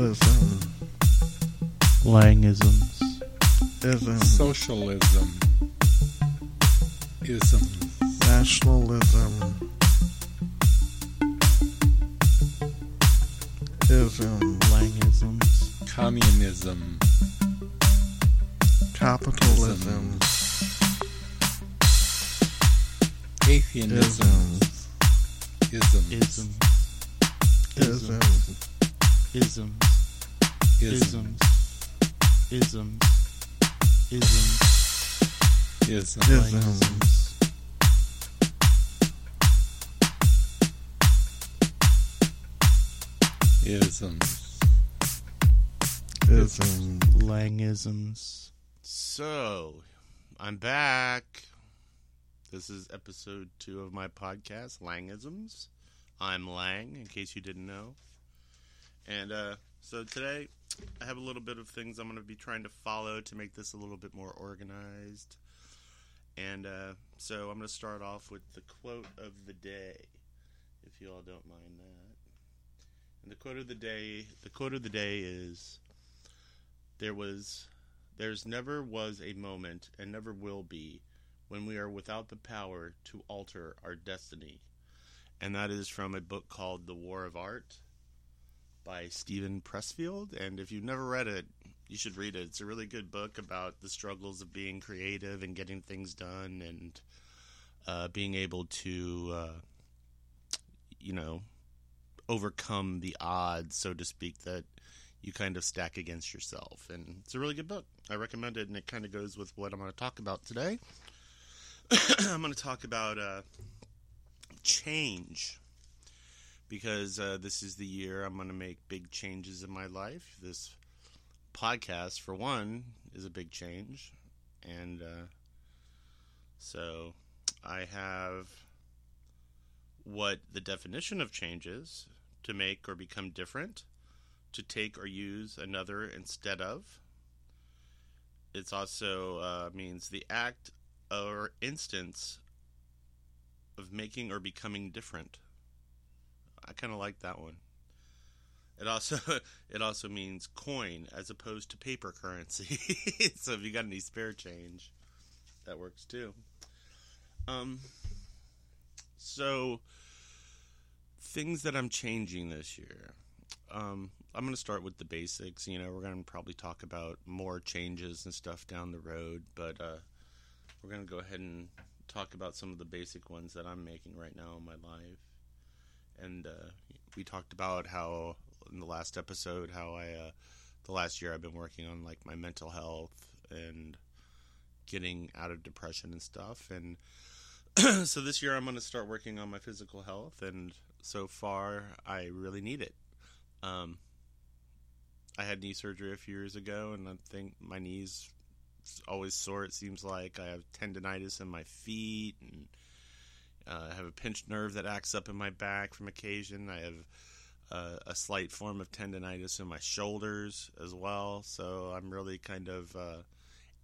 Lism. Langisms. Ism. Socialism. Isms. Nationalism. Ism. Langisms. Communism. Capitalism. Atheism. Ism. Isms. Isms. Ism. Isms. Isms. Isms. Isms. Isms. Ism. Langisms. Isms. Langisms. So, I'm back. This is episode two of my podcast, Langisms. I'm Lang, in case you didn't know. And uh, so today, I have a little bit of things I'm going to be trying to follow to make this a little bit more organized. And uh, so I'm going to start off with the quote of the day, if you all don't mind that. And the quote of the day, the quote of the day is there was there's never was a moment and never will be when we are without the power to alter our destiny. And that is from a book called The War of Art by Steven Pressfield. And if you've never read it, you should read it. It's a really good book about the struggles of being creative and getting things done and uh, being able to, uh, you know, overcome the odds, so to speak, that you kind of stack against yourself. And it's a really good book. I recommend it, and it kind of goes with what I'm going to talk about today. I'm going to talk about uh, change because uh, this is the year I'm going to make big changes in my life. This podcast, for one, is a big change. And uh, so I have what the definition of change is to make or become different, to take or use another instead of. It's also uh, means the act or instance of making or becoming different. I kind of like that one. It also it also means coin as opposed to paper currency. so if you got any spare change, that works too. Um so things that I'm changing this year. Um, I'm going to start with the basics. You know, we're going to probably talk about more changes and stuff down the road, but uh, we're going to go ahead and talk about some of the basic ones that I'm making right now in my life. And uh, we talked about how in the last episode how I uh, the last year I've been working on like my mental health and getting out of depression and stuff and so this year I'm going to start working on my physical health, and so far I really need it. Um, I had knee surgery a few years ago, and I think my knees always sore. It seems like I have tendonitis in my feet, and uh, I have a pinched nerve that acts up in my back from occasion. I have uh, a slight form of tendonitis in my shoulders as well, so I'm really kind of uh,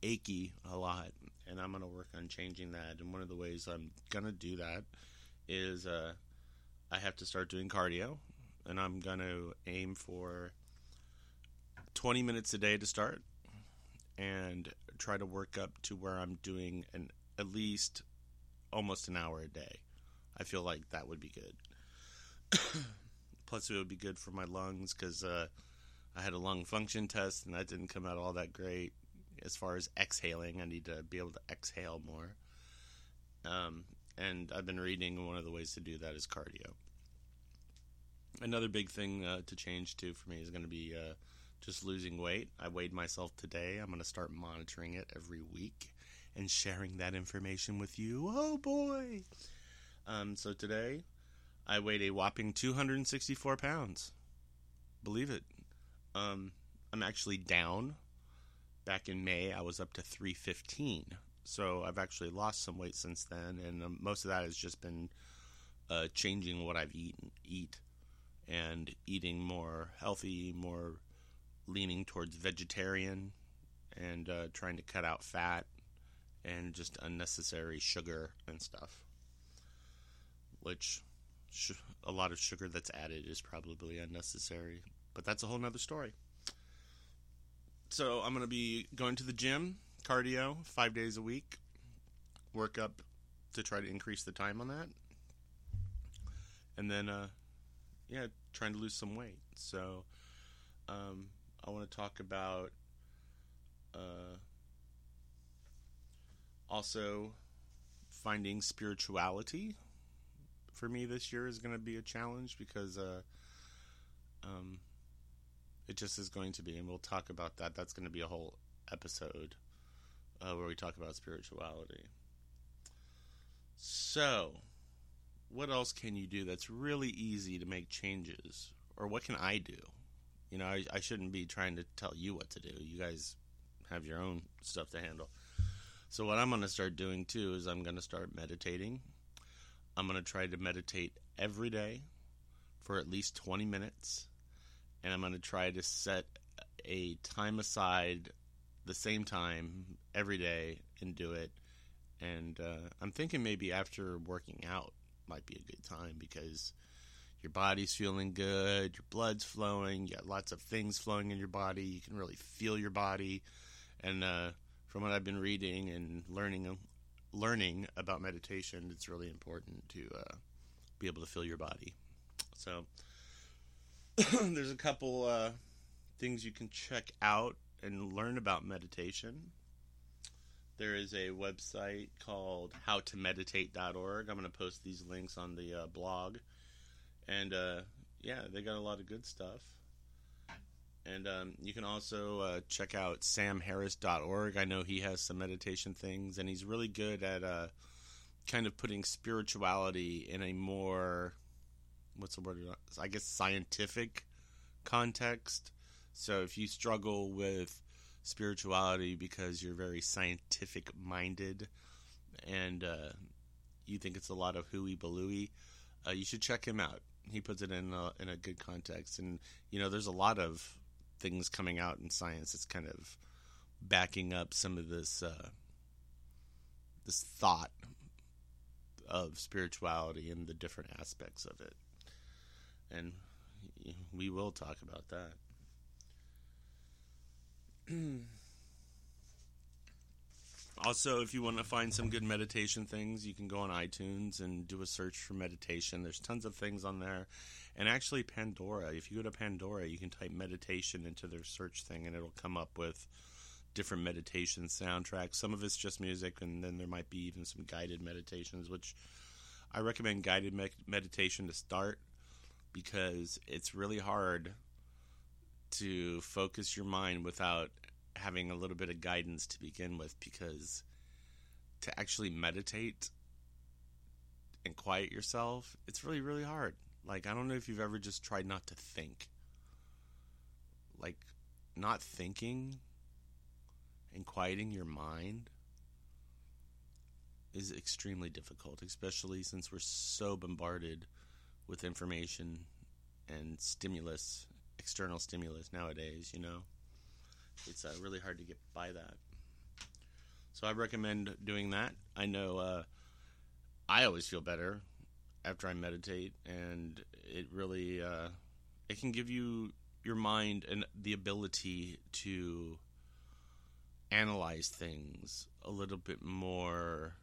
achy a lot and I'm going to work on changing that. And one of the ways I'm going to do that is uh, I have to start doing cardio, and I'm going to aim for 20 minutes a day to start, and try to work up to where I'm doing an at least almost an hour a day. I feel like that would be good. Plus, it would be good for my lungs because uh, I had a lung function test and that didn't come out all that great as far as exhaling. I need to be able to exhale more. Um, and I've been reading one of the ways to do that is cardio. Another big thing uh, to change too for me is going to be uh, just losing weight. I weighed myself today. I'm going to start monitoring it every week and sharing that information with you. Oh boy! Um, so today, I weighed a whopping 264 pounds. Believe it. Um, I'm actually down back in May, I was up to 315. So I've actually lost some weight since then, and um, most of that has just been uh, changing what I've eaten, eat, and eating more healthy, more leaning towards vegetarian, and uh, trying to cut out fat and just unnecessary sugar and stuff. Which sh- a lot of sugar that's added is probably unnecessary. but that's a whole nother story. So I'm going to be going to the gym, cardio, five days a week, work up to try to increase the time on that, and then, uh, yeah, trying to lose some weight. So um, I want to talk about uh, also finding spirituality for me this year is going to be a challenge because uh, um, it just is going to be, and we'll talk about that. That's going to be a whole episode uh, where we talk about spirituality. So, what else can you do that's really easy to make changes, or what can I do? You know, I, I shouldn't be trying to tell you what to do. You guys have your own stuff to handle. So, what I'm going to start doing too is I'm going to start meditating. I'm going to try to meditate every day for at least 20 minutes. And I'm going to try to set a time aside the same time every day and do it. And uh, I'm thinking maybe after working out might be a good time because your body's feeling good, your blood's flowing, you got lots of things flowing in your body, you can really feel your body. And uh, from what I've been reading and learning learning about meditation, it's really important to uh, be able to feel your body. So there's a couple uh, things you can check out and learn about meditation. There is a website called howtomeditate.org. I'm going to post these links on the uh, blog. And uh, yeah, they got a lot of good stuff. And um, you can also uh, check out samharris.org. I know he has some meditation things, and he's really good at uh, kind of putting spirituality in a more, what's the word? I guess scientific context. So if you struggle with spirituality because you're very scientific minded and uh, you think it's a lot of hooey balooey, uh, you should check him out. He puts it in a, in a good context, and you know, there's a lot of things coming out in science that's kind of backing up some of this uh, this thought of spirituality and the different aspects of it, and we will talk about that. also, if you want to find some good meditation things, you can go on iTunes and do a search for meditation. There's tons of things on there. And actually, Pandora, if you go to Pandora, you can type meditation into their search thing and it'll come up with different meditation soundtracks. Some of it's just music, and then there might be even some guided meditations, which I recommend guided me- meditation to start because it's really hard to focus your mind without having a little bit of guidance to begin with because to actually meditate and quiet yourself it's really really hard. Like i don't know if you've ever just tried not to think. Like not thinking and quieting your mind is extremely difficult especially since we're so bombarded with information and stimulus external stimulus nowadays you know it's uh, really hard to get by that. So I recommend doing that. I know uh, I always feel better after I meditate, and it really uh, it can give you your mind and the ability to analyze things a little bit more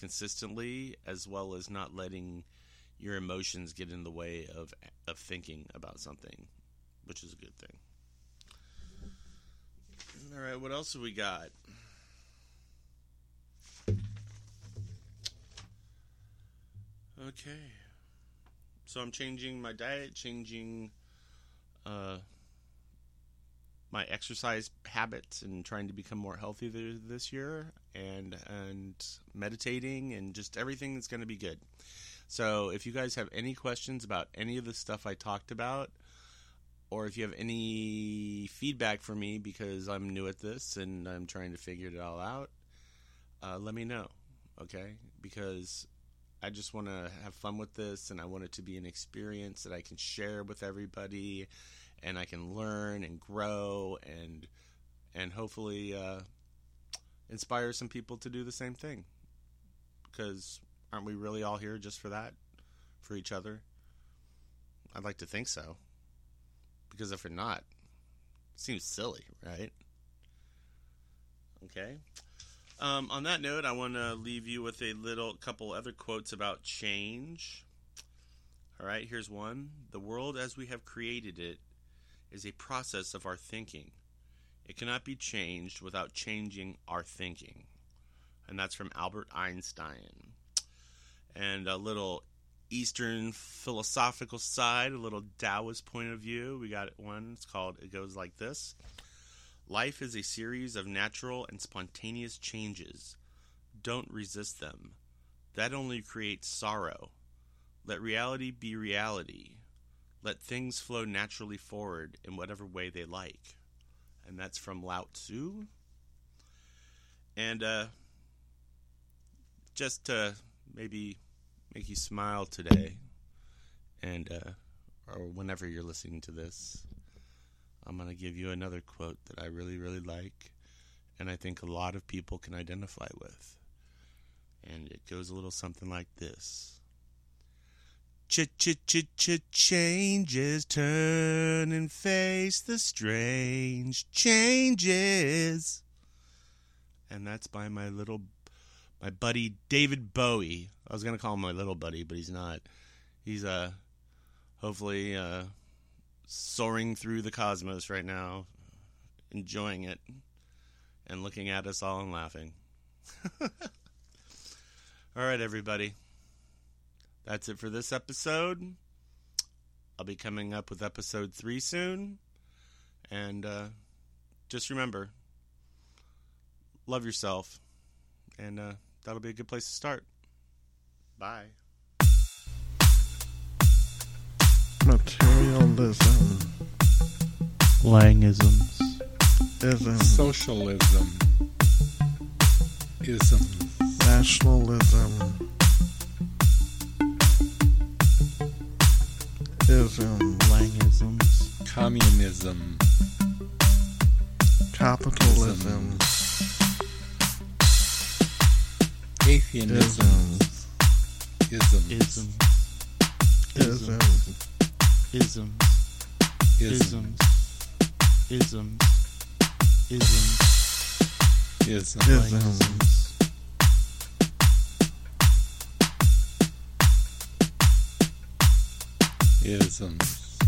consistently, as well as not letting your emotions get in the way of of thinking about something, which is a good thing. All right, what else have we got? Okay. So I'm changing my diet, changing uh, my exercise habits, and trying to become more healthy this year, and and meditating, and just everything that's going to be good. So if you guys have any questions about any of the stuff I talked about, or if you have any feedback for me because I'm new at this and I'm trying to figure it all out, uh, let me know, okay? Because I just want to have fun with this and I want it to be an experience that I can share with everybody and I can learn and grow and and hopefully uh, inspire some people to do the same thing. Because aren't we really all here just for that? For each other? I'd like to think so Because if you're not, seems silly, right? Okay. Um, on that note, I want to leave you with a little couple other quotes about change. All right, here's one. The world as we have created it is a process of our thinking. It cannot be changed without changing our thinking. And that's from Albert Einstein. And a little Eastern philosophical side, a little Taoist point of view. We got one. It's called, it goes like this Life is a series of natural and spontaneous changes. Don't resist them. That only creates sorrow. Let reality be reality. Let things flow naturally forward in whatever way they like. And that's from Lao Tzu. And uh, just to maybe make you smile today, and uh, or whenever you're listening to this, I'm to give you another quote that I really, really like, and I think a lot of people can identify with. And it goes a little something like this. Ch ch ch ch changes turn and face the strange changes. And that's by my little my buddy David Bowie. I was gonna call him my little buddy, but he's not. He's uh hopefully uh soaring through the cosmos right now, enjoying it and looking at us all and laughing. all right, everybody. That's it for this episode. I'll be coming up with episode three soon. And uh, just remember love yourself. And uh, that'll be a good place to start. Bye. Materialism. Langisms. Ism. Socialism. Isms. Nationalism. Ism. Langisms. Communism. Capitalism. Atheism. Isms. Isms. Isms. Ism. Isms. Isms. Isms. Isms. Isms. Isms. Isms. Isms.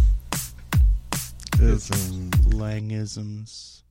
Ism. Langisms.